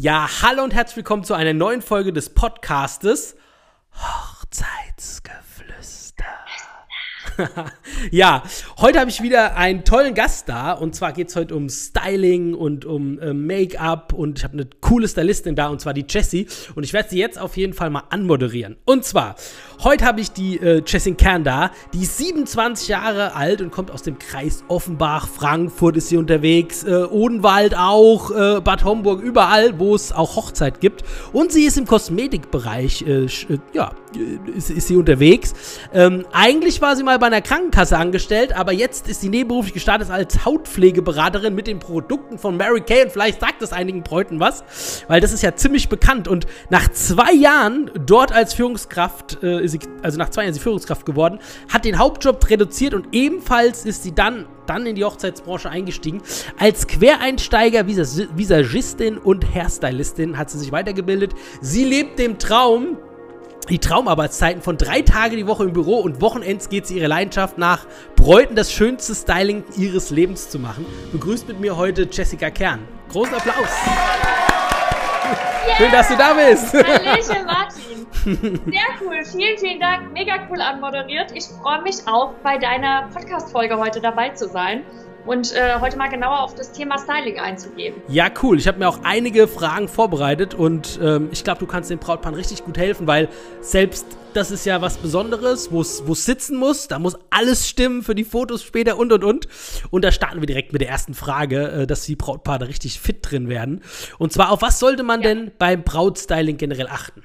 Ja, hallo und herzlich willkommen zu einer neuen Folge des Podcastes Hochzeitsgeflüster. ja, heute habe ich wieder einen tollen Gast da. Und zwar geht es heute um Styling und um äh, Make-up. Und ich habe eine coole Stylistin da und zwar die Jessie. Und ich werde sie jetzt auf jeden Fall mal anmoderieren. Und zwar, heute habe ich die äh, Jessie Kern da, die ist 27 Jahre alt und kommt aus dem Kreis Offenbach, Frankfurt ist sie unterwegs, äh, Odenwald auch, äh, Bad Homburg, überall, wo es auch Hochzeit gibt. Und sie ist im Kosmetikbereich, äh, äh, ja, ist, ist, sie unterwegs. Ähm, eigentlich war sie mal bei einer Krankenkasse angestellt, aber jetzt ist sie nebenberuflich gestartet als Hautpflegeberaterin mit den Produkten von Mary Kay und vielleicht sagt es einigen Bräuten was, weil das ist ja ziemlich bekannt und nach zwei Jahren dort als Führungskraft, äh, sie, also nach zwei Jahren ist sie Führungskraft geworden, hat den Hauptjob reduziert und ebenfalls ist sie dann dann in die Hochzeitsbranche eingestiegen. Als Quereinsteiger, Visagistin und Hairstylistin hat sie sich weitergebildet. Sie lebt dem Traum, die Traumarbeitszeiten von drei Tage die Woche im Büro und Wochenends geht sie ihre Leidenschaft nach, Bräuten das schönste Styling ihres Lebens zu machen. Begrüßt mit mir heute Jessica Kern. Großen Applaus. Yeah. Schön, dass du da bist. Hallöchen, Martin. Sehr cool. Vielen, vielen Dank. Mega cool anmoderiert. Ich freue mich auch, bei deiner Podcast-Folge heute dabei zu sein und äh, heute mal genauer auf das Thema Styling einzugehen. Ja, cool. Ich habe mir auch einige Fragen vorbereitet und ähm, ich glaube, du kannst dem Brautpaar richtig gut helfen, weil selbst das ist ja was Besonderes, wo es sitzen muss. Da muss alles stimmen für die Fotos später und und und. Und da starten wir direkt mit der ersten Frage, äh, dass die Brautpaare richtig fit drin werden. Und zwar, auf was sollte man ja. denn beim Brautstyling generell achten?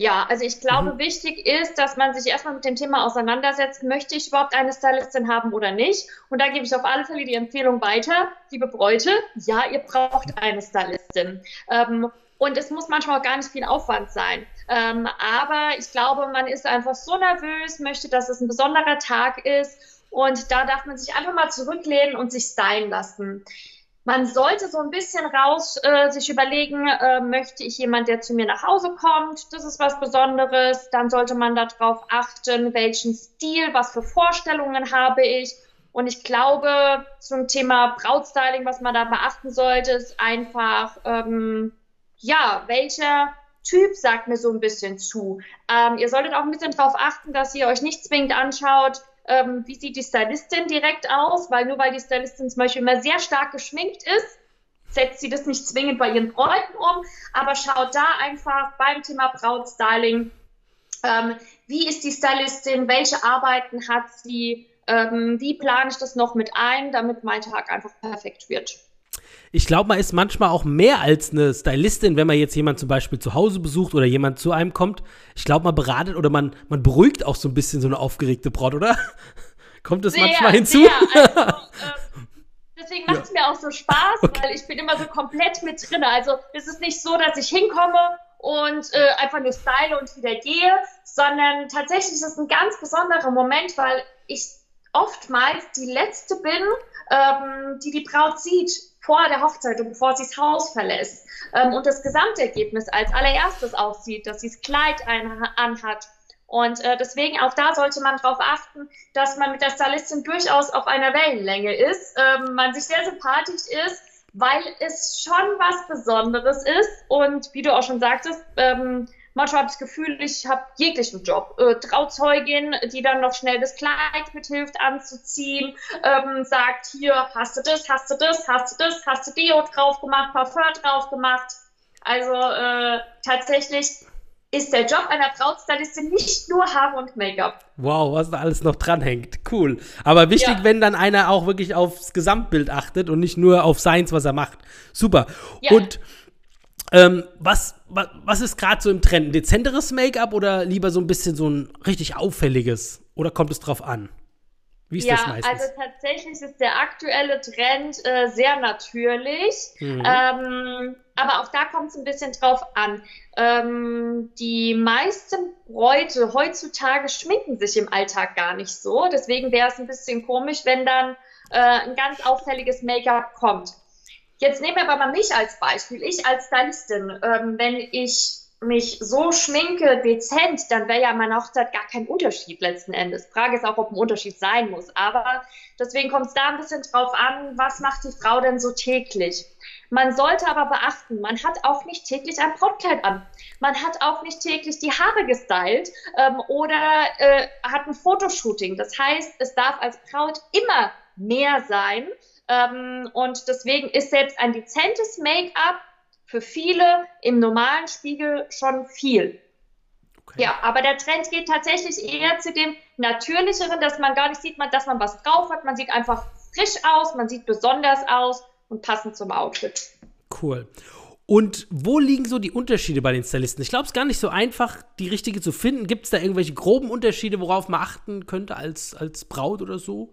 Ja, also ich glaube, mhm. wichtig ist, dass man sich erstmal mit dem Thema auseinandersetzt, möchte ich überhaupt eine Stylistin haben oder nicht? Und da gebe ich auf alle Fälle die Empfehlung weiter, liebe Bräute, ja, ihr braucht eine Stylistin. Ähm, und es muss manchmal auch gar nicht viel Aufwand sein. Ähm, aber ich glaube, man ist einfach so nervös, möchte, dass es ein besonderer Tag ist. Und da darf man sich einfach mal zurücklehnen und sich stylen lassen. Man sollte so ein bisschen raus äh, sich überlegen, äh, möchte ich jemand, der zu mir nach Hause kommt? Das ist was Besonderes. Dann sollte man darauf achten, welchen Stil, was für Vorstellungen habe ich. Und ich glaube, zum Thema Brautstyling, was man da beachten sollte, ist einfach, ähm, ja, welcher Typ sagt mir so ein bisschen zu. Ähm, ihr solltet auch ein bisschen darauf achten, dass ihr euch nicht zwingend anschaut, ähm, wie sieht die Stylistin direkt aus, weil nur weil die Stylistin zum Beispiel immer sehr stark geschminkt ist, setzt sie das nicht zwingend bei ihren Bräuten um, aber schaut da einfach beim Thema Brautstyling, ähm, wie ist die Stylistin, welche Arbeiten hat sie, ähm, wie plane ich das noch mit ein, damit mein Tag einfach perfekt wird ich glaube, man ist manchmal auch mehr als eine Stylistin, wenn man jetzt jemand zum Beispiel zu Hause besucht oder jemand zu einem kommt. Ich glaube, man beratet oder man, man beruhigt auch so ein bisschen so eine aufgeregte Braut, oder? Kommt das sehr, manchmal hinzu? Sehr. Also, äh, deswegen macht es ja. mir auch so Spaß, okay. weil ich bin immer so komplett mit drin. Also es ist nicht so, dass ich hinkomme und äh, einfach nur style und wieder gehe, sondern tatsächlich ist es ein ganz besonderer Moment, weil ich oftmals die Letzte bin, ähm, die die Braut sieht vor der Hochzeit und bevor sie das Haus verlässt ähm, und das Gesamtergebnis als allererstes aussieht, dass sie das Kleid ein, anhat. Und äh, deswegen auch da sollte man darauf achten, dass man mit der Stylistin durchaus auf einer Wellenlänge ist, ähm, man sich sehr sympathisch ist, weil es schon was Besonderes ist. Und wie du auch schon sagtest, ähm, Manchmal habe ich das Gefühl, ich habe jeglichen Job. Äh, Trauzeugin, die dann noch schnell das Kleid mithilft anzuziehen, ähm, sagt, hier, hast du das, hast du das, hast du das, hast du Deo drauf gemacht, Parfum drauf gemacht. Also äh, tatsächlich ist der Job einer Brautstylistin nicht nur Haare und Make-up. Wow, was da alles noch dranhängt. Cool. Aber wichtig, ja. wenn dann einer auch wirklich aufs Gesamtbild achtet und nicht nur auf seins, was er macht. Super. Ja. Und ähm, was, was, was ist gerade so im Trend? Ein dezenteres Make-up oder lieber so ein bisschen so ein richtig auffälliges? Oder kommt es drauf an? Wie ist ja, das meistens? also tatsächlich ist der aktuelle Trend äh, sehr natürlich. Mhm. Ähm, aber auch da kommt es ein bisschen drauf an. Ähm, die meisten Bräute heutzutage schminken sich im Alltag gar nicht so. Deswegen wäre es ein bisschen komisch, wenn dann äh, ein ganz auffälliges Make-up kommt. Jetzt nehmen wir aber mal mich als Beispiel. Ich als Stylistin, ähm, wenn ich mich so schminke, dezent, dann wäre ja meine Hochzeit gar kein Unterschied letzten Endes. Frage ist auch, ob ein Unterschied sein muss. Aber deswegen kommt es da ein bisschen drauf an, was macht die Frau denn so täglich? Man sollte aber beachten, man hat auch nicht täglich ein Brautkleid an. Man hat auch nicht täglich die Haare gestylt ähm, oder äh, hat ein Fotoshooting. Das heißt, es darf als Braut immer mehr sein. Ähm, und deswegen ist selbst ein dezentes Make-up für viele im normalen Spiegel schon viel. Okay. Ja, aber der Trend geht tatsächlich eher zu dem Natürlicheren, dass man gar nicht sieht, dass man was drauf hat. Man sieht einfach frisch aus, man sieht besonders aus und passend zum Outfit. Cool. Und wo liegen so die Unterschiede bei den Stylisten? Ich glaube, es ist gar nicht so einfach, die richtige zu finden. Gibt es da irgendwelche groben Unterschiede, worauf man achten könnte als, als Braut oder so?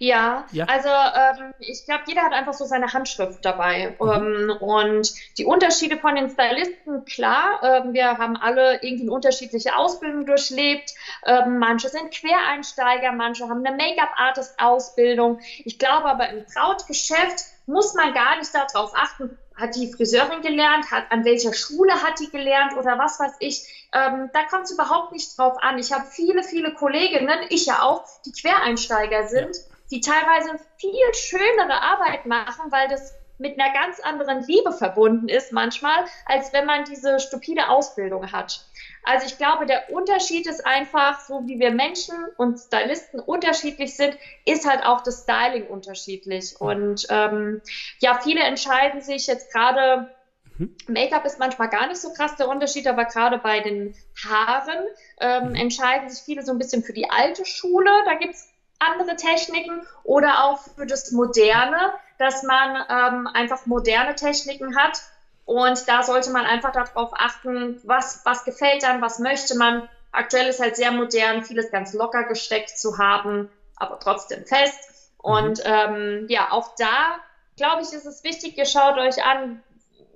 Ja, ja. also ähm, ich glaube, jeder hat einfach so seine Handschrift dabei. Mhm. Ähm, und die Unterschiede von den Stylisten, klar, ähm, wir haben alle irgendwie eine unterschiedliche Ausbildung durchlebt. Ähm, manche sind Quereinsteiger, manche haben eine Make-up-Artist-Ausbildung. Ich glaube aber im Brautgeschäft muss man gar nicht darauf achten, hat die Friseurin gelernt, hat an welcher Schule hat die gelernt oder was weiß ich. Ähm, da kommt es überhaupt nicht drauf an. Ich habe viele, viele Kolleginnen, ich ja auch, die Quereinsteiger sind. Ja die teilweise viel schönere Arbeit machen, weil das mit einer ganz anderen Liebe verbunden ist manchmal, als wenn man diese stupide Ausbildung hat. Also ich glaube, der Unterschied ist einfach, so wie wir Menschen und Stylisten unterschiedlich sind, ist halt auch das Styling unterschiedlich. Und ähm, ja, viele entscheiden sich jetzt gerade, mhm. Make-up ist manchmal gar nicht so krass der Unterschied, aber gerade bei den Haaren ähm, mhm. entscheiden sich viele so ein bisschen für die alte Schule. Da gibt's andere Techniken oder auch für das Moderne, dass man ähm, einfach moderne Techniken hat. Und da sollte man einfach darauf achten, was, was gefällt dann, was möchte man. Aktuell ist halt sehr modern, vieles ganz locker gesteckt zu haben, aber trotzdem fest. Und mhm. ähm, ja, auch da, glaube ich, ist es wichtig, ihr schaut euch an,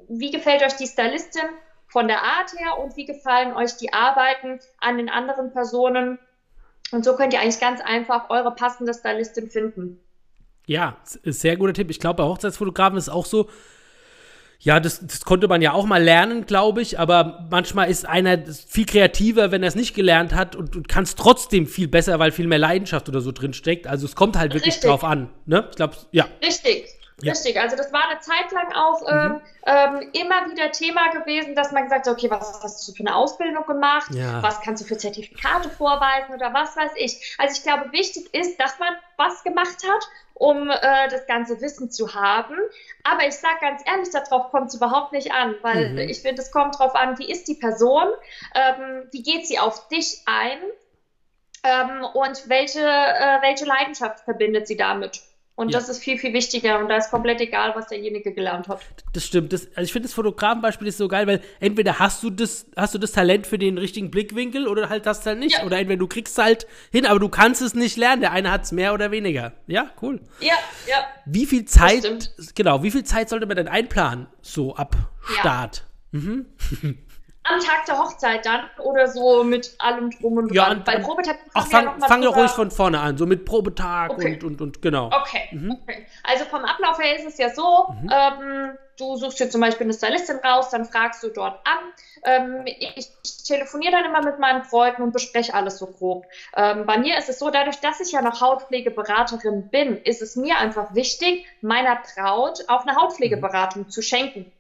wie gefällt euch die Stylistin von der Art her und wie gefallen euch die Arbeiten an den anderen Personen und so könnt ihr eigentlich ganz einfach eure passende Stylistin finden. Ja, sehr guter Tipp. Ich glaube, bei Hochzeitsfotografen ist es auch so, ja, das, das, konnte man ja auch mal lernen, glaube ich, aber manchmal ist einer viel kreativer, wenn er es nicht gelernt hat und, und kann es trotzdem viel besser, weil viel mehr Leidenschaft oder so drin steckt. Also es kommt halt wirklich Richtig. drauf an. Ne? Ich glaube, ja. Richtig. Ja. Richtig, also das war eine Zeit lang auch mhm. ähm, immer wieder Thema gewesen, dass man gesagt hat, okay, was hast du für eine Ausbildung gemacht? Ja. Was kannst du für Zertifikate vorweisen oder was weiß ich? Also ich glaube, wichtig ist, dass man was gemacht hat, um äh, das ganze Wissen zu haben. Aber ich sage ganz ehrlich, darauf kommt es überhaupt nicht an, weil mhm. ich finde, es kommt darauf an, wie ist die Person, ähm, wie geht sie auf dich ein ähm, und welche, äh, welche Leidenschaft verbindet sie damit. Und ja. das ist viel, viel wichtiger und da ist komplett egal, was derjenige gelernt hat. Das stimmt. Das, also ich finde das Fotografenbeispiel ist so geil, weil entweder hast du das, hast du das Talent für den richtigen Blickwinkel oder halt das halt nicht. Ja. Oder entweder du kriegst halt hin, aber du kannst es nicht lernen. Der eine hat es mehr oder weniger. Ja, cool. Ja, ja. Wie viel Zeit, genau, wie viel Zeit sollte man denn einplanen, so ab Start? Ja. Mhm. am Tag der Hochzeit dann oder so mit allem drum und dran? Ja, und, Bei Probetag ach, fang, ja fang doch ruhig von vorne an, so mit Probetag okay. und, und, und genau. Okay. Mhm. okay. Also vom Ablauf her ist es ja so, mhm. ähm, du suchst dir zum Beispiel eine Stylistin raus, dann fragst du dort an. Ähm, ich, ich telefoniere dann immer mit meinen Freunden und bespreche alles so grob. Ähm, bei mir ist es so, dadurch, dass ich ja noch Hautpflegeberaterin bin, ist es mir einfach wichtig, meiner Braut auch eine Hautpflegeberatung mhm. zu schenken.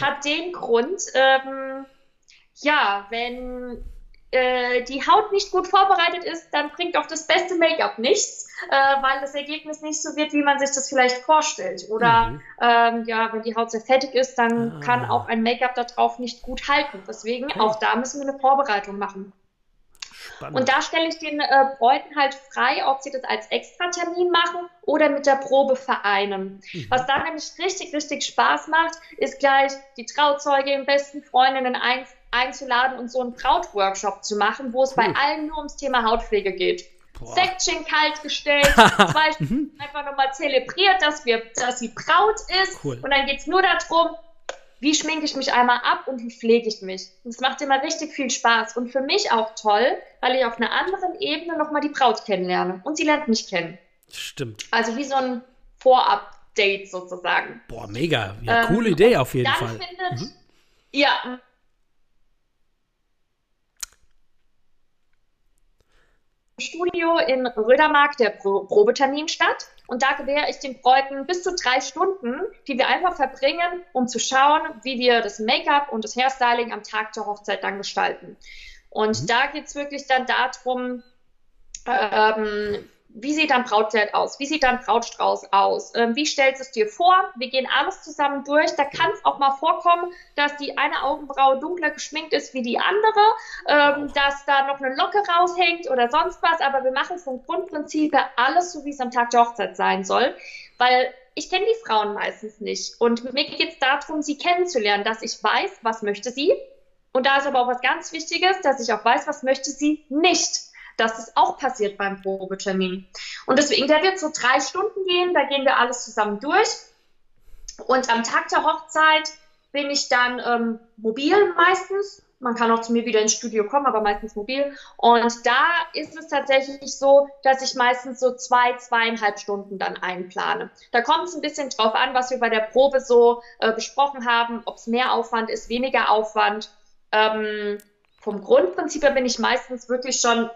Hat den Grund, ähm, ja, wenn äh, die Haut nicht gut vorbereitet ist, dann bringt auch das beste Make-up nichts, äh, weil das Ergebnis nicht so wird, wie man sich das vielleicht vorstellt. Oder mhm. ähm, ja, wenn die Haut sehr fettig ist, dann ah. kann auch ein Make-up darauf nicht gut halten. Deswegen okay. auch da müssen wir eine Vorbereitung machen. Spannend. Und da stelle ich den äh, Bräuten halt frei, ob sie das als Extratermin machen oder mit der Probe vereinen. Mhm. Was da nämlich richtig, richtig Spaß macht, ist gleich die Trauzeuge, besten Freundinnen ein, einzuladen und so einen Brautworkshop zu machen, wo es cool. bei allen nur ums Thema Hautpflege geht. Boah. Säckchen kalt gestellt, zwei Stunden einfach nochmal zelebriert, dass, wir, dass sie Braut ist. Cool. Und dann geht es nur darum, wie schminke ich mich einmal ab und wie pflege ich mich. Und es macht immer richtig viel Spaß und für mich auch toll, weil ich auf einer anderen Ebene nochmal die Braut kennenlerne und sie lernt mich kennen. Stimmt. Also wie so ein Vorab-Date sozusagen. Boah, mega. Ja, ähm, coole Idee auf jeden dann Fall. Findet, mhm. Ja, Studio in Rödermark der Pro Probetermin statt. Und da gewähre ich den Bräuten bis zu drei Stunden, die wir einfach verbringen, um zu schauen, wie wir das Make-up und das Hairstyling am Tag der Hochzeit dann gestalten. Und mhm. da geht's wirklich dann darum, ähm, wie sieht dein Brautkleid aus? Wie sieht dein Brautstrauß aus? Ähm, wie stellst du es dir vor? Wir gehen alles zusammen durch. Da kann es auch mal vorkommen, dass die eine Augenbraue dunkler geschminkt ist wie die andere, ähm, dass da noch eine Locke raushängt oder sonst was. Aber wir machen vom Grundprinzip alles so, wie es am Tag der Hochzeit sein soll. Weil ich kenne die Frauen meistens nicht. Und mir geht es darum, sie kennenzulernen, dass ich weiß, was möchte sie. Und da ist aber auch was ganz Wichtiges, dass ich auch weiß, was möchte sie nicht dass es auch passiert beim Probetermin. Und deswegen, der wird so drei Stunden gehen, da gehen wir alles zusammen durch. Und am Tag der Hochzeit bin ich dann ähm, mobil meistens. Man kann auch zu mir wieder ins Studio kommen, aber meistens mobil. Und da ist es tatsächlich so, dass ich meistens so zwei, zweieinhalb Stunden dann einplane. Da kommt es ein bisschen drauf an, was wir bei der Probe so äh, besprochen haben, ob es mehr Aufwand ist, weniger Aufwand. Ähm, vom Grundprinzip her bin ich meistens wirklich schon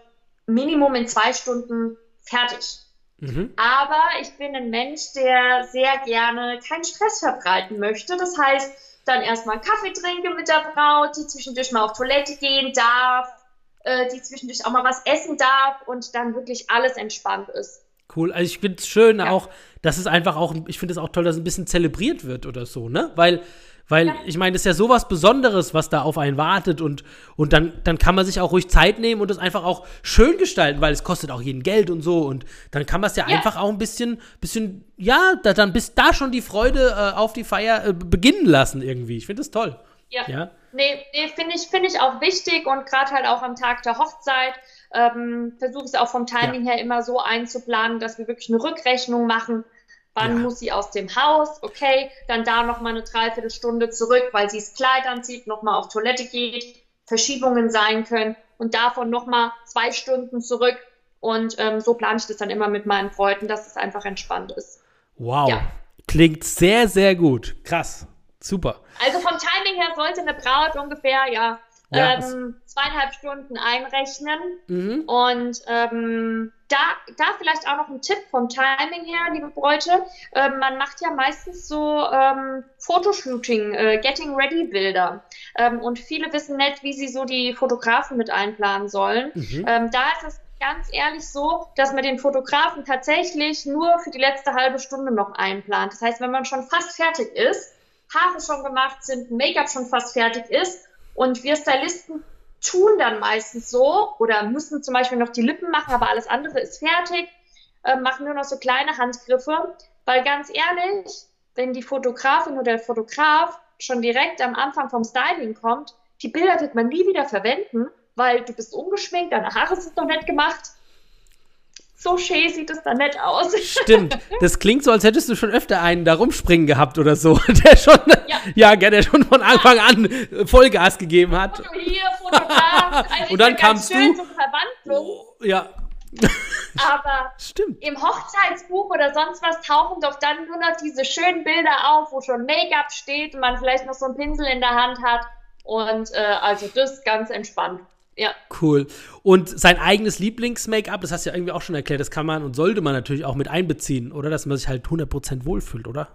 Minimum in zwei Stunden fertig. Mhm. Aber ich bin ein Mensch, der sehr gerne keinen Stress verbreiten möchte. Das heißt, dann erstmal Kaffee trinke mit der Braut, die zwischendurch mal auf Toilette gehen darf, äh, die zwischendurch auch mal was essen darf und dann wirklich alles entspannt ist. Cool. Also ich finde es schön ja. auch, dass es einfach auch, ich finde es auch toll, dass es ein bisschen zelebriert wird oder so, ne? Weil weil ja. ich meine, das ist ja sowas Besonderes, was da auf einen wartet und, und dann, dann kann man sich auch ruhig Zeit nehmen und das einfach auch schön gestalten, weil es kostet auch jeden Geld und so und dann kann man es ja, ja, einfach auch ein bisschen, bisschen, ja, da, dann bis da schon die Freude äh, auf die Feier äh, beginnen lassen irgendwie. Ich finde das toll. Ja. ja? Nee, nee finde ich, find ich auch wichtig und gerade halt auch am Tag der Hochzeit ähm, versuche es auch vom Timing ja. her immer so einzuplanen, dass wir wirklich eine Rückrechnung machen Wann ja. muss sie aus dem Haus? Okay, dann da noch mal eine Dreiviertelstunde zurück, weil sie das Kleid anzieht, noch mal auf Toilette geht, Verschiebungen sein können und davon noch mal zwei Stunden zurück. Und ähm, so plane ich das dann immer mit meinen Freunden, dass es einfach entspannt ist. Wow, ja. klingt sehr, sehr gut. Krass, super. Also vom Timing her sollte eine Braut ungefähr ja, ja ähm, zweieinhalb Stunden einrechnen mhm. und ähm, da, da vielleicht auch noch ein Tipp vom Timing her, liebe Bräute. Ähm, man macht ja meistens so ähm, Fotoshooting, äh, Getting Ready Bilder. Ähm, und viele wissen nicht, wie sie so die Fotografen mit einplanen sollen. Mhm. Ähm, da ist es ganz ehrlich so, dass man den Fotografen tatsächlich nur für die letzte halbe Stunde noch einplant. Das heißt, wenn man schon fast fertig ist, Haare schon gemacht sind, Make-up schon fast fertig ist und wir Stylisten tun dann meistens so oder müssen zum Beispiel noch die Lippen machen, aber alles andere ist fertig, äh, machen nur noch so kleine Handgriffe, weil ganz ehrlich, wenn die Fotografin oder der Fotograf schon direkt am Anfang vom Styling kommt, die Bilder wird man nie wieder verwenden, weil du bist ungeschminkt, deine Haare sind noch nicht gemacht so schön sieht es dann nicht aus. Stimmt. Das klingt so, als hättest du schon öfter einen da rumspringen gehabt oder so, der schon, ja, ja der schon von Anfang an Vollgas gegeben hat. Foto hier, Fotograf. Also Und dann kamst du. Oh, ja. Aber Stimmt. im Hochzeitsbuch oder sonst was tauchen doch dann nur noch diese schönen Bilder auf, wo schon Make-up steht und man vielleicht noch so einen Pinsel in der Hand hat. Und äh, also das ganz entspannt. Ja. Cool. Und sein eigenes Lieblings-Make-up, das hast du ja irgendwie auch schon erklärt, das kann man und sollte man natürlich auch mit einbeziehen, oder? Dass man sich halt 100% wohlfühlt, oder?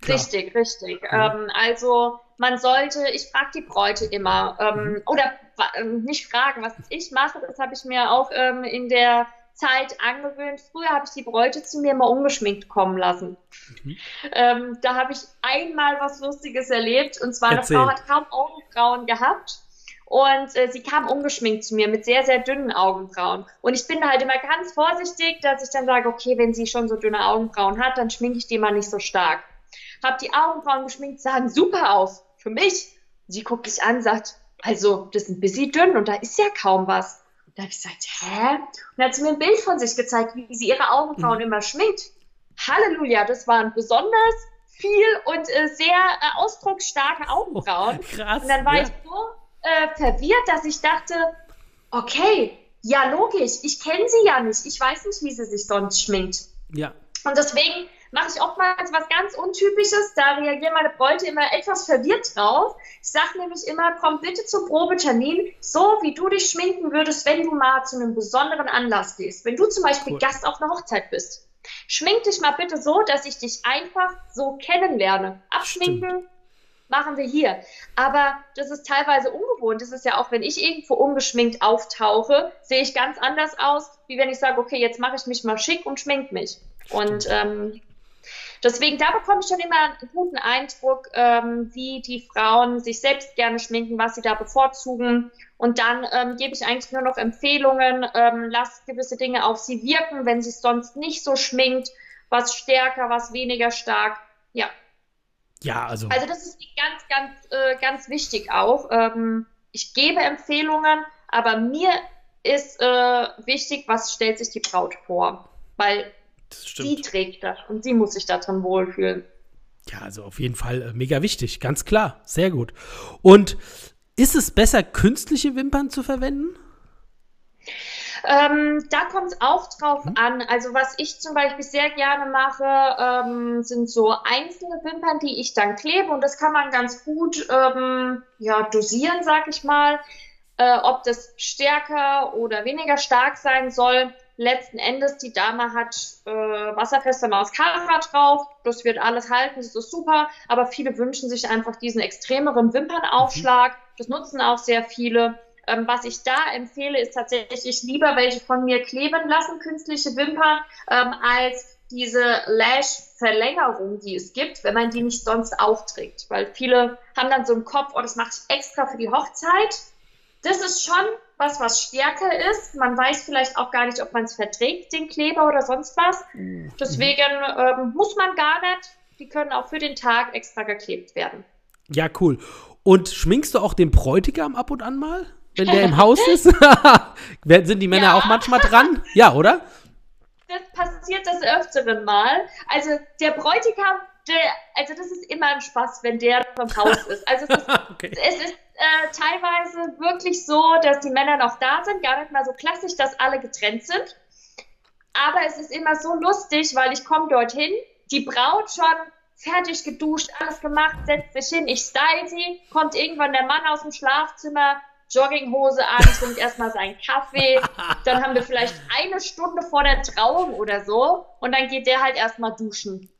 Klar. Richtig, richtig. Ja. Ähm, also man sollte, ich frage die Bräute immer, ähm, mhm. oder äh, nicht fragen, was ich mache, das habe ich mir auch ähm, in der Zeit angewöhnt. Früher habe ich die Bräute zu mir immer ungeschminkt kommen lassen. Mhm. Ähm, da habe ich einmal was Lustiges erlebt, und zwar Erzähl. eine Frau hat kaum Augenbrauen gehabt und äh, sie kam ungeschminkt zu mir mit sehr, sehr dünnen Augenbrauen. Und ich bin halt immer ganz vorsichtig, dass ich dann sage, okay, wenn sie schon so dünne Augenbrauen hat, dann schminke ich die mal nicht so stark. Hab die Augenbrauen geschminkt, sahen super aus. Für mich. Sie guckt mich an, sagt, also, das ist ein bisschen dünn und da ist ja kaum was. Und da habe ich gesagt, hä? Und dann hat sie mir ein Bild von sich gezeigt, wie sie ihre Augenbrauen mhm. immer schminkt. Halleluja, das waren besonders viel und äh, sehr äh, ausdrucksstarke Augenbrauen. Oh, krass. Und dann war ja. ich so äh, verwirrt, dass ich dachte, okay, ja logisch, ich kenne sie ja nicht, ich weiß nicht, wie sie sich sonst schminkt. Ja. Und deswegen mache ich oftmals was ganz Untypisches, da reagieren meine Bräute immer etwas verwirrt drauf. Ich sage nämlich immer, komm bitte zum Probetermin, so wie du dich schminken würdest, wenn du mal zu einem besonderen Anlass gehst. Wenn du zum Beispiel cool. Gast auf einer Hochzeit bist. Schmink dich mal bitte so, dass ich dich einfach so kennenlerne. Abschminken Stimmt. Machen wir hier. Aber das ist teilweise ungewohnt. Das ist ja auch, wenn ich irgendwo ungeschminkt auftauche, sehe ich ganz anders aus, wie wenn ich sage, okay, jetzt mache ich mich mal schick und schmink mich. Und ähm, Deswegen, da bekomme ich schon immer einen guten Eindruck, ähm, wie die Frauen sich selbst gerne schminken, was sie da bevorzugen. Und dann ähm, gebe ich eigentlich nur noch Empfehlungen, ähm, lasst gewisse Dinge auf sie wirken, wenn sie es sonst nicht so schminkt, was stärker, was weniger stark. Ja. Ja, also. Also das ist ganz, ganz, äh, ganz wichtig auch. Ähm, ich gebe Empfehlungen, aber mir ist äh, wichtig, was stellt sich die Braut vor. Weil Sie trägt das und sie muss sich darin wohlfühlen. Ja, also auf jeden Fall äh, mega wichtig, ganz klar, sehr gut. Und ist es besser, künstliche Wimpern zu verwenden? Ähm, da kommt es auch drauf mhm. an. Also was ich zum Beispiel sehr gerne mache, ähm, sind so einzelne Wimpern, die ich dann klebe und das kann man ganz gut ähm, ja, dosieren, sag ich mal. Äh, ob das stärker oder weniger stark sein soll letzten Endes, die Dame hat äh, wasserfeste Mascara drauf, das wird alles halten, das ist super, aber viele wünschen sich einfach diesen extremeren Wimpernaufschlag, mhm. das nutzen auch sehr viele. Ähm, was ich da empfehle, ist tatsächlich lieber welche von mir kleben lassen, künstliche Wimpern, ähm, als diese Lash-Verlängerung, die es gibt, wenn man die nicht sonst aufträgt. Weil viele haben dann so im Kopf, oh, das mache ich extra für die Hochzeit. Das ist schon was, was stärker ist. Man weiß vielleicht auch gar nicht, ob man es verträgt, den Kleber oder sonst was. Mhm. Deswegen ähm, muss man gar nicht. Die können auch für den Tag extra geklebt werden. Ja, cool. Und schminkst du auch den Bräutigam ab und an mal, wenn der im Haus ist? Sind die Männer ja. auch manchmal dran? Ja, oder? Das passiert des Öfteren mal. Also der Bräutigam, der, also das ist immer ein Spaß, wenn der vom Haus ist. Also es ist, okay. es ist äh, teilweise wirklich so, dass die Männer noch da sind, gar nicht mal so klassisch, dass alle getrennt sind. Aber es ist immer so lustig, weil ich komme dorthin, die Braut schon fertig geduscht, alles gemacht, setzt sich hin, ich style sie, kommt irgendwann der Mann aus dem Schlafzimmer, Jogginghose an, trinkt erstmal seinen Kaffee, dann haben wir vielleicht eine Stunde vor der Trauung oder so und dann geht der halt erstmal duschen.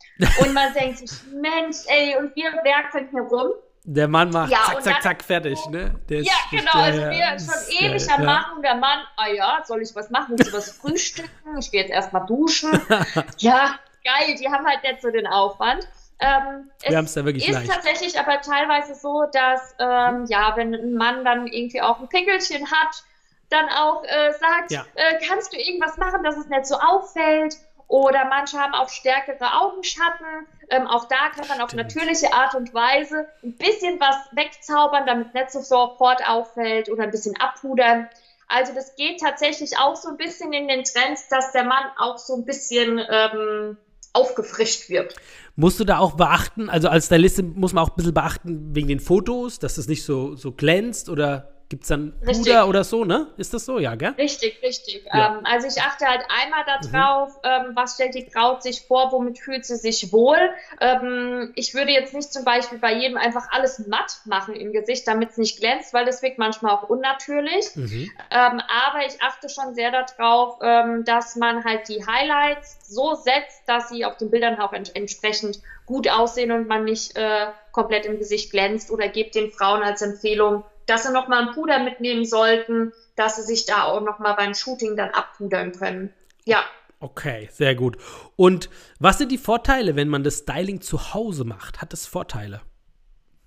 Und man denkt sich, Mensch, ey, und wir werkeln hier rum. Der Mann macht ja, zack, zack, zack, fertig, ne? Der ja, genau, also wir schon ewig am Machen. Der Mann, ah ja, soll ich was machen? Willst du was frühstücken? Ich gehe jetzt erstmal duschen. ja, geil, die haben halt nicht so den Aufwand. Ähm, wir haben es ja wirklich ist leicht. tatsächlich aber teilweise so, dass, ähm, ja, wenn ein Mann dann irgendwie auch ein Pickelchen hat, dann auch äh, sagt, ja. äh, kannst du irgendwas machen, dass es nicht so auffällt? Oder manche haben auch stärkere Augenschatten. Ähm, auch da kann man auf natürliche Art und Weise ein bisschen was wegzaubern, damit nicht sofort auffällt oder ein bisschen abpudern. Also das geht tatsächlich auch so ein bisschen in den Trends, dass der Mann auch so ein bisschen ähm, aufgefrischt wird. Musst du da auch beachten, also als Stylistin muss man auch ein bisschen beachten wegen den Fotos, dass es nicht so, so glänzt oder Gibt es dann Puder oder so, ne? Ist das so, ja, gell? Richtig, richtig. Ja. Ähm, also ich achte halt einmal darauf, mhm. ähm, was stellt die Braut sich vor, womit fühlt sie sich wohl. Ähm, ich würde jetzt nicht zum Beispiel bei jedem einfach alles matt machen im Gesicht, damit es nicht glänzt, weil das wirkt manchmal auch unnatürlich. Mhm. Ähm, aber ich achte schon sehr darauf, ähm, dass man halt die Highlights so setzt, dass sie auf den Bildern auch ent entsprechend gut aussehen und man nicht äh, komplett im Gesicht glänzt oder gebt den Frauen als Empfehlung, dass sie nochmal ein Puder mitnehmen sollten, dass sie sich da auch nochmal beim Shooting dann abpudern können. Ja. Okay, sehr gut. Und was sind die Vorteile, wenn man das Styling zu Hause macht? Hat es Vorteile?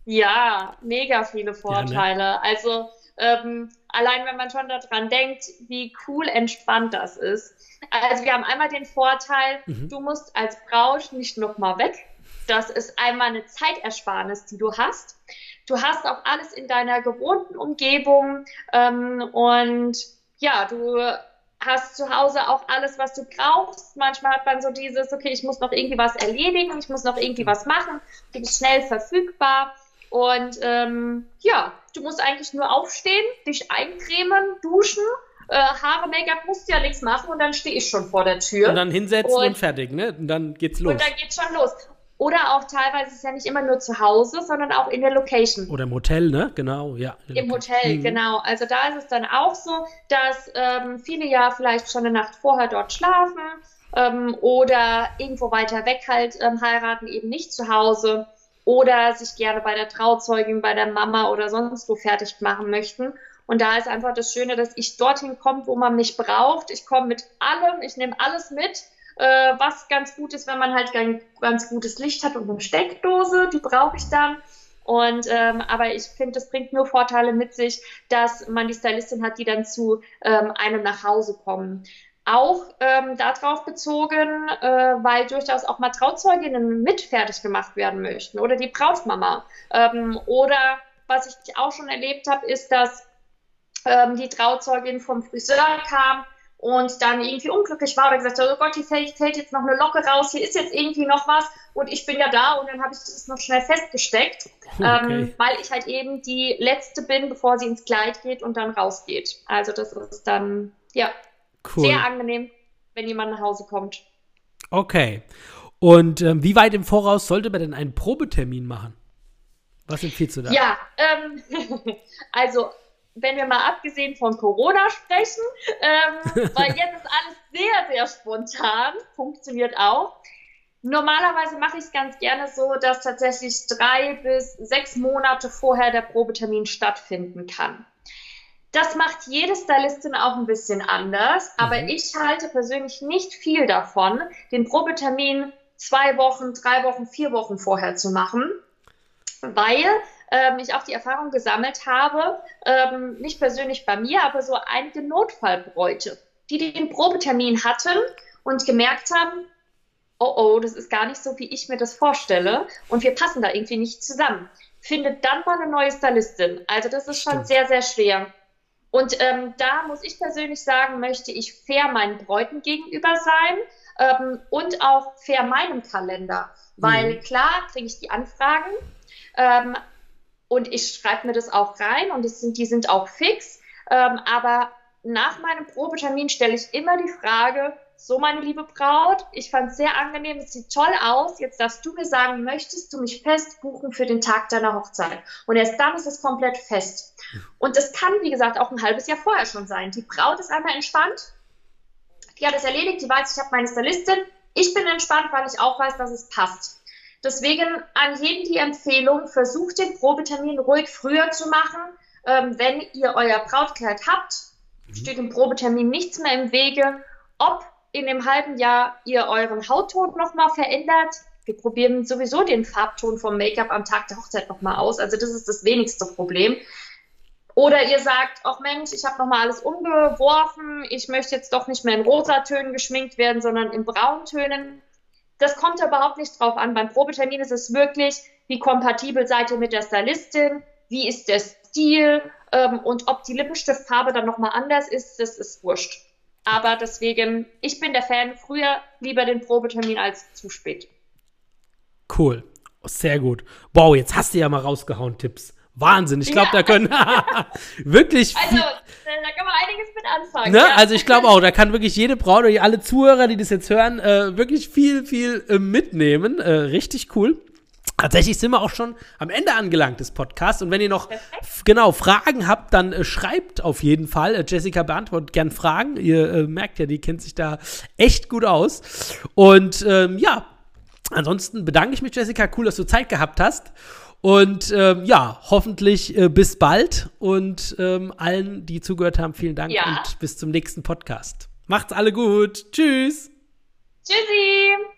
Ja, mega viele Vorteile. Ja, ne? Also ähm, allein wenn man schon daran denkt, wie cool entspannt das ist. Also wir haben einmal den Vorteil, mhm. du musst als Braut nicht nochmal weg. Das ist einmal eine Zeitersparnis, die du hast. Du hast auch alles in deiner gewohnten Umgebung ähm, und ja, du hast zu Hause auch alles, was du brauchst. Manchmal hat man so dieses, okay, ich muss noch irgendwie was erledigen, ich muss noch irgendwie was machen, du bist schnell verfügbar. Und ähm, ja, du musst eigentlich nur aufstehen, dich eincremen, duschen, äh, Haare, Make-up musst du ja nichts machen und dann stehe ich schon vor der Tür. Und dann hinsetzen und, und fertig, ne? Und dann geht's los. Und dann geht's schon los. Oder auch teilweise ist es ja nicht immer nur zu Hause, sondern auch in der Location. Oder im Hotel, ne? Genau, ja. Im Hotel, mhm. genau. Also da ist es dann auch so, dass ähm, viele ja vielleicht schon eine Nacht vorher dort schlafen ähm, oder irgendwo weiter weg halt ähm, heiraten, eben nicht zu Hause oder sich gerne bei der Trauzeugin, bei der Mama oder sonst wo fertig machen möchten. Und da ist einfach das Schöne, dass ich dorthin komme, wo man mich braucht. Ich komme mit allem, ich nehme alles mit, äh, was ganz gut ist, wenn man halt ein ganz gutes Licht hat und eine Steckdose, die brauche ich dann. Und ähm, aber ich finde, das bringt nur Vorteile mit sich, dass man die Stylistin hat, die dann zu ähm, einem nach Hause kommen. Auch ähm, darauf bezogen, äh, weil durchaus auch mal Trauzeuginnen mit fertig gemacht werden möchten oder die Brautmama. Ähm, oder was ich auch schon erlebt habe, ist, dass ähm, die Trauzeugin vom Friseur kam und dann irgendwie unglücklich war oder gesagt hat, oh Gott, hier fällt, fällt, jetzt noch eine Locke raus, hier ist jetzt irgendwie noch was und ich bin ja da und dann habe ich das noch schnell festgesteckt, okay. ähm, weil ich halt eben die Letzte bin, bevor sie ins Kleid geht und dann rausgeht. Also das ist dann, ja, cool. sehr angenehm, wenn jemand nach Hause kommt. Okay. Und ähm, wie weit im Voraus sollte man denn einen Probetermin machen? Was empfiehlst du da? Ja, ähm, also wenn wir mal abgesehen von Corona sprechen, ähm, weil jetzt ist alles sehr, sehr spontan, funktioniert auch. Normalerweise mache ich es ganz gerne so, dass tatsächlich drei bis sechs Monate vorher der Probetermin stattfinden kann. Das macht jede Stylistin auch ein bisschen anders, aber mhm. ich halte persönlich nicht viel davon, den Probetermin zwei Wochen, drei Wochen, vier Wochen vorher zu machen, weil ähm, ich auch die Erfahrung gesammelt habe, ähm, nicht persönlich bei mir, aber so einige Notfallbräute, die den Probetermin hatten und gemerkt haben, oh oh, das ist gar nicht so, wie ich mir das vorstelle und wir passen da irgendwie nicht zusammen. Findet dann mal eine neue Stylistin. Also das ist schon Stimmt. sehr, sehr schwer. Und ähm, da muss ich persönlich sagen, möchte ich fair meinen Bräuten gegenüber sein ähm, und auch fair meinem Kalender. Weil mhm. klar kriege ich die Anfragen, ähm, und ich schreibe mir das auch rein und sind, die sind auch fix. Ähm, aber nach meinem Probetermin stelle ich immer die Frage, so meine liebe Braut, ich fand es sehr angenehm, es sieht toll aus. Jetzt darfst du mir sagen, möchtest du mich fest buchen für den Tag deiner Hochzeit? Und erst dann ist es komplett fest. Und das kann, wie gesagt, auch ein halbes Jahr vorher schon sein. Die Braut ist einmal entspannt, die hat es erledigt, die weiß, ich habe meine Stylistin. Ich bin entspannt, weil ich auch weiß, dass es passt. Deswegen an jeden die Empfehlung, versucht den Probetermin ruhig früher zu machen. Ähm, wenn ihr euer Brautkleid habt, mhm. steht dem Probetermin nichts mehr im Wege. Ob in dem halben Jahr ihr euren Hautton nochmal verändert, wir probieren sowieso den Farbton vom Make-up am Tag der Hochzeit nochmal aus. Also das ist das wenigste Problem. Oder ihr sagt, ach Mensch, ich habe nochmal alles umgeworfen, ich möchte jetzt doch nicht mehr in Rosatönen geschminkt werden, sondern in Brauntönen. Das kommt überhaupt nicht drauf an. Beim Probetermin ist es wirklich, wie kompatibel seid ihr mit der Stylistin, wie ist der Stil ähm, und ob die Lippenstiftfarbe dann nochmal anders ist, das ist wurscht. Aber deswegen, ich bin der Fan, früher lieber den Probetermin als zu spät. Cool. Sehr gut. Wow, jetzt hast du ja mal rausgehauen, Tipps. Wahnsinn. Ich glaube, ja. da können wirklich. Also, da kann man einiges mit anfangen. Ne? Ja. Also, ich glaube auch, da kann wirklich jede Braut oder alle Zuhörer, die das jetzt hören, äh, wirklich viel, viel äh, mitnehmen. Äh, richtig cool. Tatsächlich sind wir auch schon am Ende angelangt des Podcasts. Und wenn ihr noch genau Fragen habt, dann äh, schreibt auf jeden Fall. Äh, Jessica beantwortet gern Fragen. Ihr äh, merkt ja, die kennt sich da echt gut aus. Und ähm, ja, ansonsten bedanke ich mich, Jessica. Cool, dass du Zeit gehabt hast. Und ähm, ja, hoffentlich äh, bis bald und ähm, allen, die zugehört haben, vielen Dank ja. und bis zum nächsten Podcast. Macht's alle gut. Tschüss. Tschüssi.